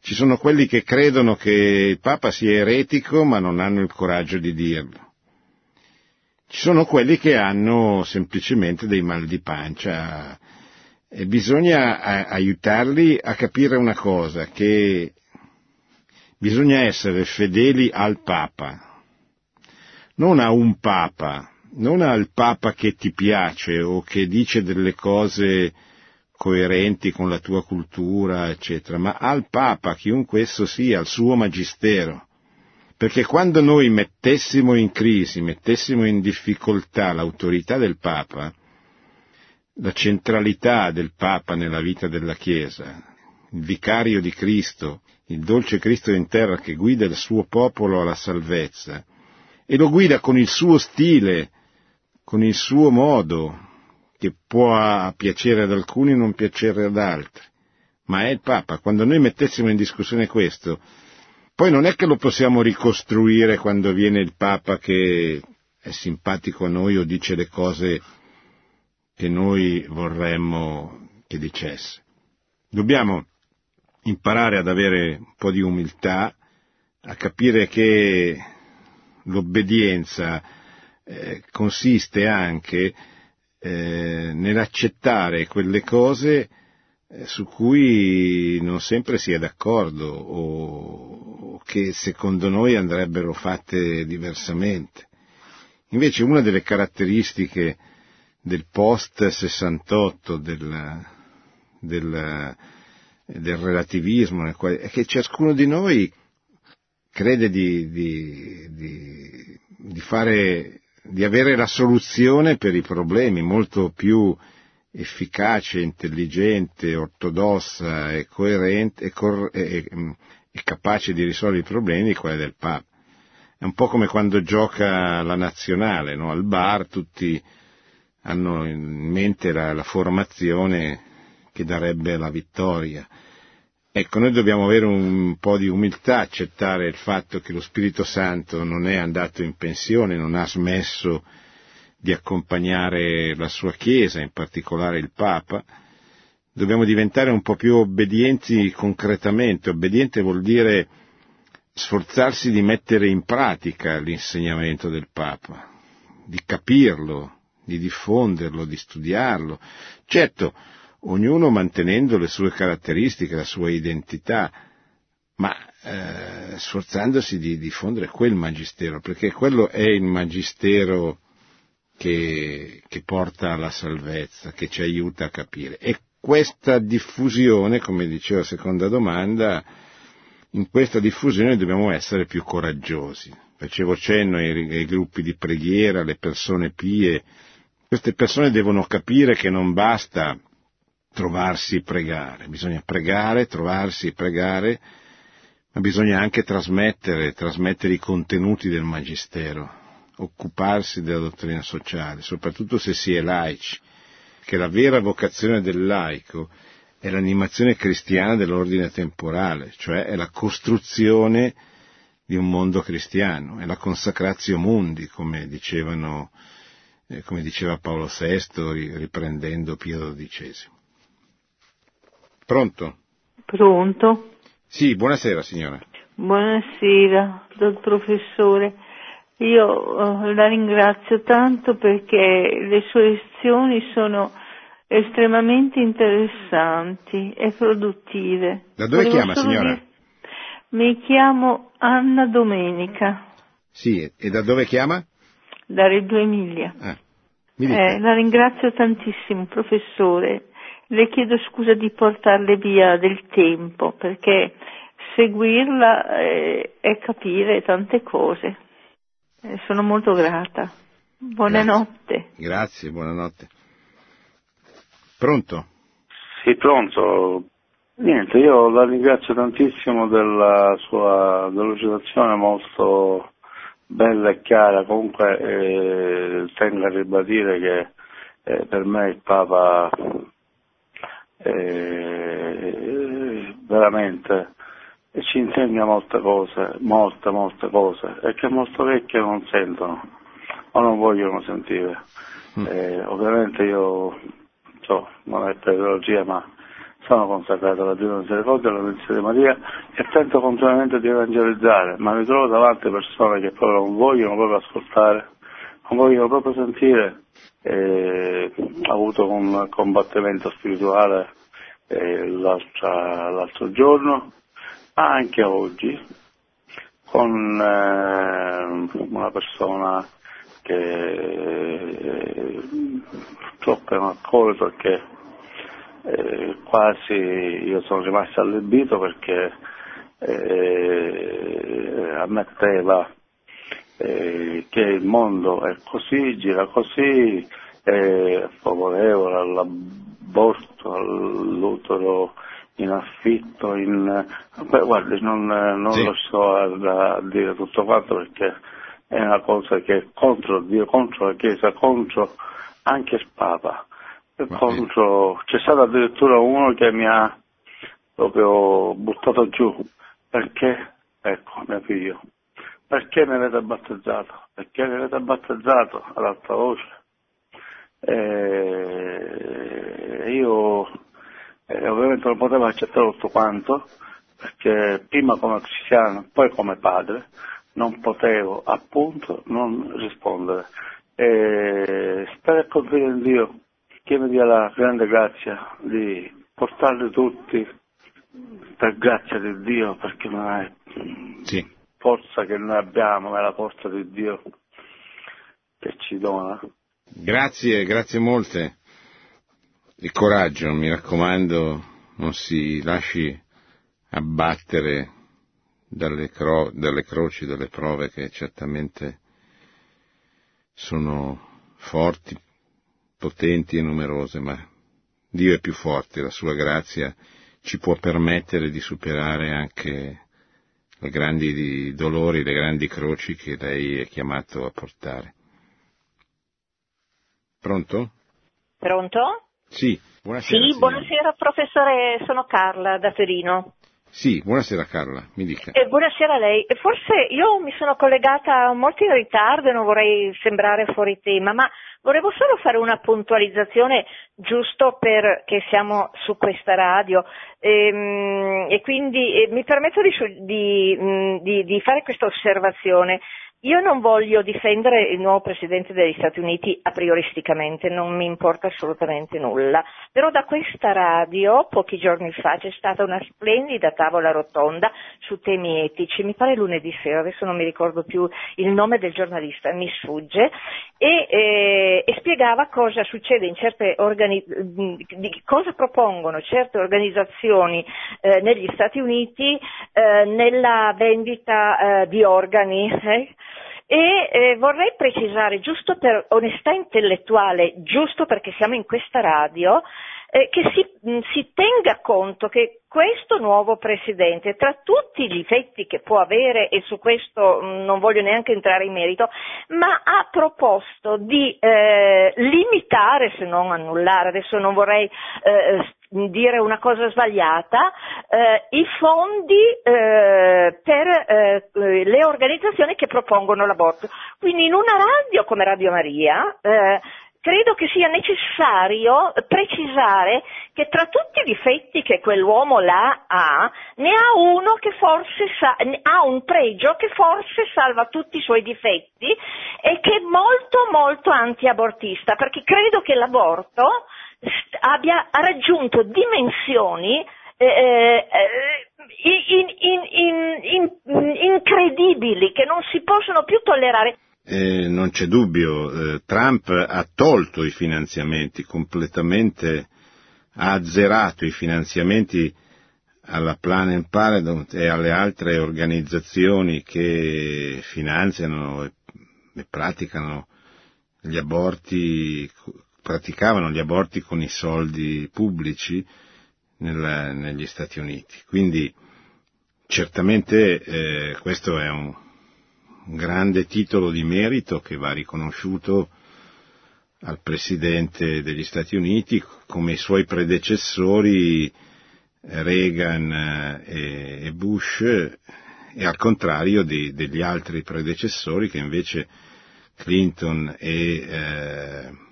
Ci sono quelli che credono che il Papa sia eretico ma non hanno il coraggio di dirlo. Ci sono quelli che hanno semplicemente dei mal di pancia e bisogna aiutarli a capire una cosa, che bisogna essere fedeli al Papa, non a un Papa, non al Papa che ti piace o che dice delle cose coerenti con la tua cultura, eccetera, ma al Papa, chiunque esso sia, al suo magistero. Perché quando noi mettessimo in crisi, mettessimo in difficoltà l'autorità del Papa, la centralità del Papa nella vita della Chiesa, il vicario di Cristo, il dolce Cristo in terra che guida il suo popolo alla salvezza, e lo guida con il suo stile, con il suo modo, che può piacere ad alcuni e non piacere ad altri. Ma è il Papa. Quando noi mettessimo in discussione questo, poi non è che lo possiamo ricostruire quando viene il Papa che è simpatico a noi o dice le cose che noi vorremmo che dicesse. Dobbiamo imparare ad avere un po' di umiltà, a capire che l'obbedienza eh, consiste anche eh, nell'accettare quelle cose eh, su cui non sempre si è d'accordo o, o che secondo noi andrebbero fatte diversamente. Invece una delle caratteristiche del post 68, del, del, del relativismo, è che ciascuno di noi crede di, di, di, di fare di avere la soluzione per i problemi molto più efficace, intelligente, ortodossa e coerente e, cor- e, e capace di risolvere i problemi quella del Papa. È un po' come quando gioca la nazionale, no? al bar tutti hanno in mente la, la formazione che darebbe la vittoria Ecco, noi dobbiamo avere un po' di umiltà, accettare il fatto che lo Spirito Santo non è andato in pensione, non ha smesso di accompagnare la sua Chiesa, in particolare il Papa. Dobbiamo diventare un po' più obbedienti concretamente. Obbediente vuol dire sforzarsi di mettere in pratica l'insegnamento del Papa, di capirlo, di diffonderlo, di studiarlo. Certo, ognuno mantenendo le sue caratteristiche, la sua identità, ma eh, sforzandosi di diffondere quel magistero, perché quello è il magistero che, che porta alla salvezza, che ci aiuta a capire. E questa diffusione, come diceva la seconda domanda, in questa diffusione dobbiamo essere più coraggiosi. Facevo cenno ai, ai gruppi di preghiera, alle persone pie. Queste persone devono capire che non basta trovarsi pregare, bisogna pregare, trovarsi pregare, ma bisogna anche trasmettere, trasmettere i contenuti del Magistero, occuparsi della dottrina sociale, soprattutto se si è laici, che la vera vocazione del laico è l'animazione cristiana dell'ordine temporale, cioè è la costruzione di un mondo cristiano, è la consacratio mundi, come dicevano, eh, come diceva Paolo VI riprendendo Pio XII. Pronto? Pronto? Sì, buonasera signora. Buonasera, dottor professore. Io eh, la ringrazio tanto perché le sue lezioni sono estremamente interessanti e produttive. Da dove Volevo chiama signora? dire- Mi chiamo Anna Domenica, Sì, e da dove chiama? da Reggio Emilia. Ah. Eh, la ringrazio tantissimo, professore. Le chiedo scusa di portarle via del tempo perché seguirla eh, è capire tante cose. Eh, sono molto grata. Buonanotte. Grazie, buonanotte. Pronto? Sì, pronto. Niente, io la ringrazio tantissimo della sua delucidazione molto bella e chiara. Comunque eh, tengo a ribadire che eh, per me il Papa eh, veramente ci insegna molte cose, molte, molte cose, e che molto vecchie non sentono o non vogliono sentire. Mm. Eh, ovviamente io so, non è per ideologia, ma sono consacrato alla Divina Misericordia, alla Mezza di Maria e tento continuamente di evangelizzare, ma mi trovo davanti persone che proprio non vogliono proprio ascoltare, non vogliono proprio sentire. E ho avuto un combattimento spirituale eh, l'altro giorno, ma anche oggi, con eh, una persona che eh, purtroppo un alcolico perché eh, quasi io sono rimasto allibito perché eh, ammetteva eh, che il mondo è così, gira così, è favorevole all'aborto, all'utero in affitto, in... Beh, guardi, non, non sì. lo so a, a dire tutto quanto perché è una cosa che è contro Dio, contro la Chiesa, contro anche il Papa. Contro... C'è stato addirittura uno che mi ha proprio buttato giù. Perché? Ecco, mio figlio. Perché mi avete battezzato? Perché mi avete battezzato ad alta voce? E io eh, ovviamente non potevo accettare tutto quanto, perché prima come cristiano, poi come padre, non potevo appunto non rispondere. E spero e confido in Dio che mi dia la grande grazia di portarli tutti per grazia di Dio, perché non è sì. Forza che noi abbiamo, ma è la forza di Dio che ci dona. Grazie, grazie molte. Il coraggio, mi raccomando, non si lasci abbattere dalle, cro- dalle croci, dalle prove che certamente sono forti, potenti e numerose, ma Dio è più forte, la sua grazia ci può permettere di superare anche i grandi dolori, le grandi croci che lei è chiamato a portare. Pronto? Pronto? Sì, buonasera. Sì, buonasera professore, sono Carla da Torino. Sì, buonasera Carla, mi dica. Eh, buonasera a lei. Forse io mi sono collegata molto in ritardo e non vorrei sembrare fuori tema, ma volevo solo fare una puntualizzazione giusto perché siamo su questa radio ehm, e quindi eh, mi permetto di, di, di, di fare questa osservazione. Io non voglio difendere il nuovo Presidente degli Stati Uniti a prioristicamente, non mi importa assolutamente nulla, però da questa radio pochi giorni fa c'è stata una splendida tavola rotonda su temi etici, mi pare lunedì sera, adesso non mi ricordo più il nome del giornalista, mi sfugge, e, eh, e spiegava cosa succede in certe organizzazioni, cosa propongono certe organizzazioni eh, negli Stati Uniti eh, nella vendita eh, di organi. E eh, vorrei precisare, giusto per onestà intellettuale, giusto perché siamo in questa radio, eh, che si, mh, si, tenga conto che questo nuovo Presidente, tra tutti gli effetti che può avere, e su questo mh, non voglio neanche entrare in merito, ma ha proposto di eh, limitare, se non annullare, adesso non vorrei eh, dire una cosa sbagliata, eh, i fondi eh, per eh, le organizzazioni che propongono l'aborto. Quindi in una radio come Radio Maria eh, credo che sia necessario precisare che tra tutti i difetti che quell'uomo là ha, ne ha uno che forse sa- ha un pregio che forse salva tutti i suoi difetti e che è molto molto antiabortista, perché credo che l'aborto abbia raggiunto dimensioni eh, eh, in, in, in, incredibili che non si possono più tollerare. Eh, non c'è dubbio, eh, Trump ha tolto i finanziamenti completamente, ha azzerato i finanziamenti alla Planned Parenthood e alle altre organizzazioni che finanziano e praticano gli aborti praticavano gli aborti con i soldi pubblici nel, negli Stati Uniti. Quindi certamente eh, questo è un, un, grande titolo di merito che va riconosciuto al Presidente degli Stati Uniti come i suoi predecessori Reagan eh, e, Bush e al contrario di, degli altri predecessori che invece Clinton e eh,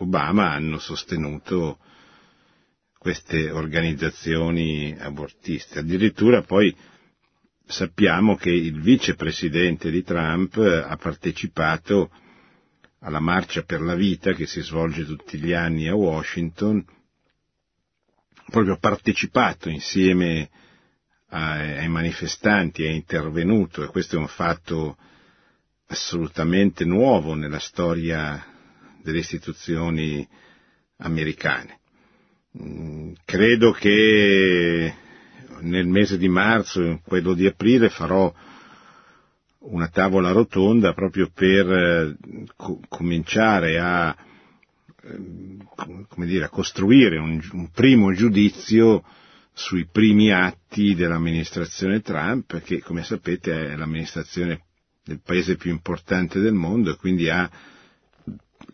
Obama hanno sostenuto queste organizzazioni abortiste. Addirittura poi sappiamo che il vicepresidente di Trump ha partecipato alla Marcia per la Vita che si svolge tutti gli anni a Washington, proprio partecipato insieme ai manifestanti, è intervenuto e questo è un fatto assolutamente nuovo nella storia delle istituzioni americane. Mm, credo che nel mese di marzo, quello di aprile, farò una tavola rotonda proprio per eh, co- cominciare a, eh, dire, a costruire un, un, primo giudizio sui primi atti dell'amministrazione Trump, che come sapete è l'amministrazione del paese più importante del mondo e quindi ha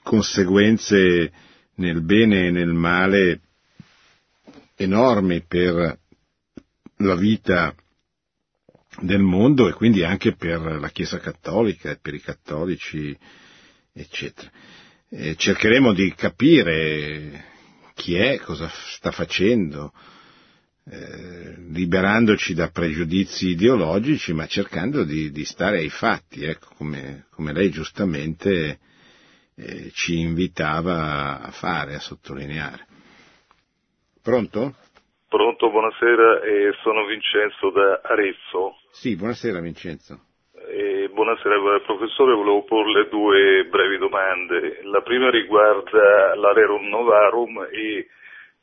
conseguenze nel bene e nel male enormi per la vita del mondo e quindi anche per la Chiesa cattolica e per i cattolici, eccetera. E cercheremo di capire chi è, cosa sta facendo, eh, liberandoci da pregiudizi ideologici, ma cercando di, di stare ai fatti, ecco, come, come lei giustamente eh, ci invitava a fare, a sottolineare. Pronto? Pronto, buonasera, eh, sono Vincenzo da Arezzo. Sì, buonasera Vincenzo. Eh, buonasera professore, volevo porle due brevi domande. La prima riguarda l'Arerum Novarum e,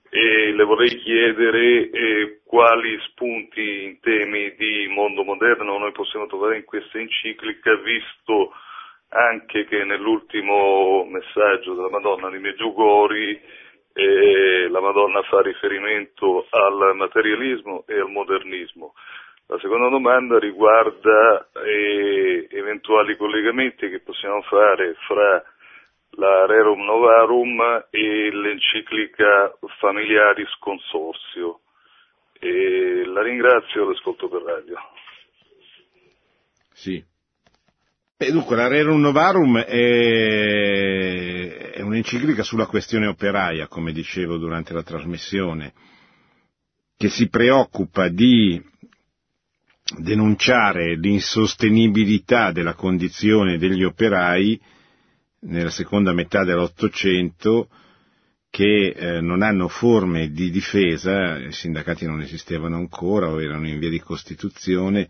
e le vorrei chiedere eh, quali spunti in temi di mondo moderno noi possiamo trovare in questa enciclica, visto anche che nell'ultimo messaggio della Madonna di Meggiugori e la Madonna fa riferimento al materialismo e al modernismo. La seconda domanda riguarda eh, eventuali collegamenti che possiamo fare fra la Rerum Novarum e l'enciclica Familiaris Consorzio. E la ringrazio, l'ascolto per radio. Sì. E dunque, la Rerum Novarum è è un'enciclica sulla questione operaia, come dicevo durante la trasmissione, che si preoccupa di denunciare l'insostenibilità della condizione degli operai nella seconda metà dell'Ottocento che eh, non hanno forme di difesa, i sindacati non esistevano ancora o erano in via di costituzione,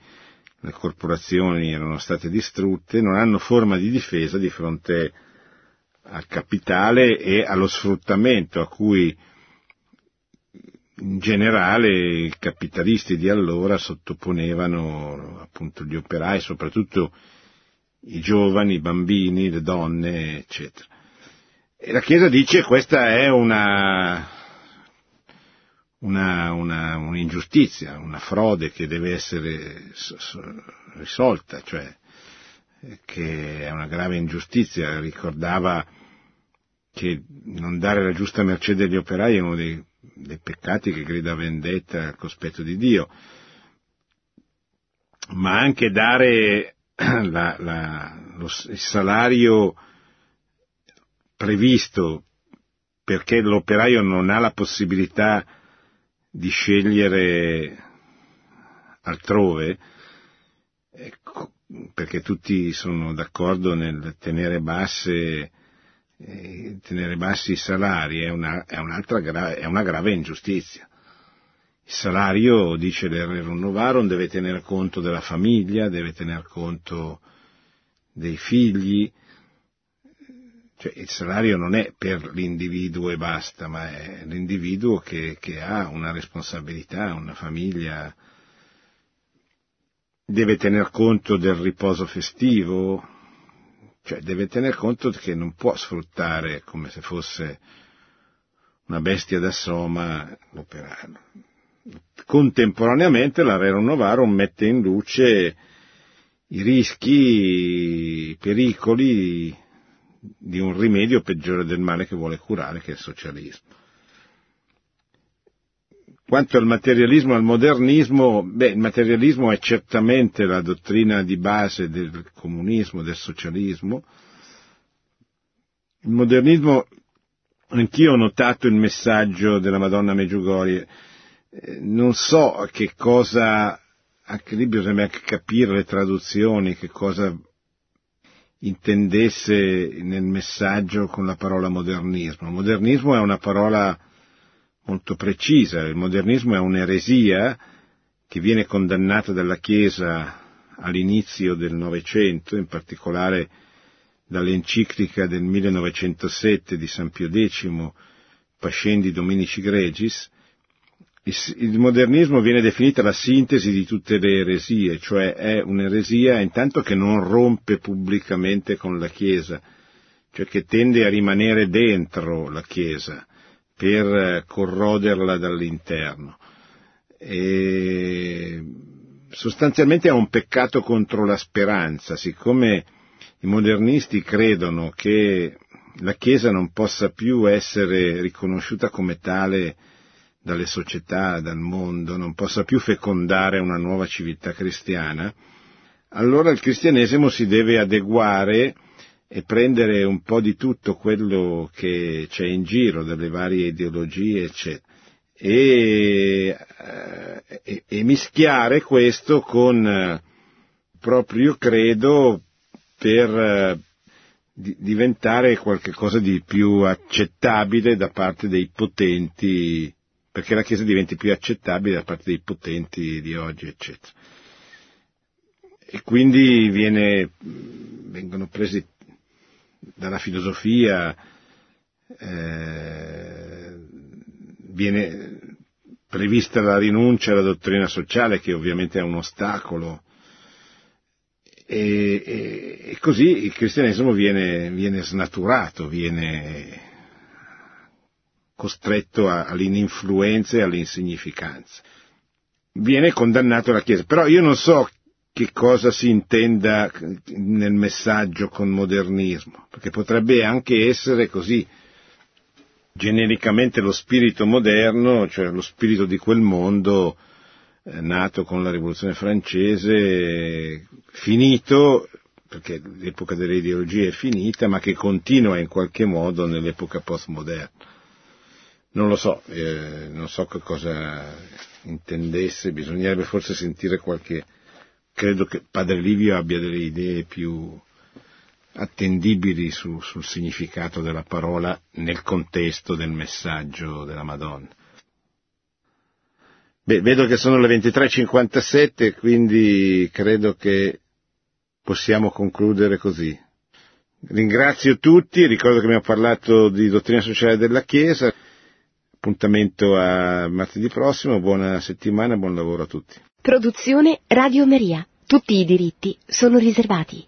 le corporazioni erano state distrutte, non hanno forma di difesa di fronte al capitale e allo sfruttamento a cui in generale i capitalisti di allora sottoponevano appunto gli operai, soprattutto i giovani, i bambini, le donne, eccetera. E la Chiesa dice questa è una, una, una, un'ingiustizia, una frode che deve essere risolta, cioè che è una grave ingiustizia, ricordava che non dare la giusta mercede agli operai è uno dei, dei peccati che grida vendetta al cospetto di Dio, ma anche dare (clears throat) la, la, lo, il salario previsto perché l'operaio non ha la possibilità di scegliere altrove, ecco, perché tutti sono d'accordo nel tenere basse eh, tenere bassi i salari è una, è, gra- è una grave ingiustizia. Il salario, dice l'Rerum Novarum, deve tener conto della famiglia, deve tener conto dei figli, cioè il salario non è per l'individuo e basta, ma è l'individuo che, che ha una responsabilità, una famiglia, deve tener conto del riposo festivo, cioè deve tener conto che non può sfruttare come se fosse una bestia da soma l'operaio. Contemporaneamente la Novarum mette in luce i rischi, i pericoli di un rimedio peggiore del male che vuole curare, che è il socialismo. Quanto al materialismo e al modernismo, beh, il materialismo è certamente la dottrina di base del comunismo, del socialismo. Il modernismo Anch'io ho notato il messaggio della Madonna Meggiugorie. Eh, non so che cosa, anche lì bisogna capire le traduzioni, che cosa intendesse nel messaggio con la parola modernismo. Modernismo è una parola molto precisa, il modernismo è un'eresia che viene condannata dalla Chiesa all'inizio del Novecento, in particolare dall'enciclica del 1907 di San Pio X, Pascendi Dominici Gregis, il modernismo viene definita la sintesi di tutte le eresie, cioè è un'eresia intanto che non rompe pubblicamente con la Chiesa, cioè che tende a rimanere dentro la Chiesa per corroderla dall'interno. E sostanzialmente è un peccato contro la speranza, siccome i modernisti credono che la Chiesa non possa più essere riconosciuta come tale dalle società, dal mondo, non possa più fecondare una nuova civiltà cristiana, allora il cristianesimo si deve adeguare e prendere un po' di tutto quello che c'è in giro, delle varie ideologie, eccetera, e, eh, e, e mischiare questo con eh, proprio credo per eh, diventare qualcosa di più accettabile da parte dei potenti perché la Chiesa diventi più accettabile da parte dei potenti di oggi, eccetera. E quindi viene, vengono presi dalla filosofia, eh, viene prevista la rinuncia alla dottrina sociale, che ovviamente è un ostacolo, e, e, e così il cristianesimo viene, viene snaturato, viene costretto all'ininfluenza e all'insignificanza. Viene condannato la Chiesa, però io non so che cosa si intenda nel messaggio con modernismo, perché potrebbe anche essere così genericamente lo spirito moderno, cioè lo spirito di quel mondo eh, nato con la rivoluzione francese, finito, perché l'epoca delle ideologie è finita, ma che continua in qualche modo nell'epoca postmoderna. Non lo so, eh, non so che cosa intendesse, bisognerebbe forse sentire qualche... Credo che Padre Livio abbia delle idee più attendibili su, sul significato della parola nel contesto del messaggio della Madonna. Beh, vedo che sono le 23.57, quindi credo che possiamo concludere così. Ringrazio tutti, ricordo che abbiamo parlato di dottrina sociale della Chiesa appuntamento a martedì prossimo, buona settimana, buon lavoro a tutti. Produzione Radio Maria. Tutti i diritti sono riservati.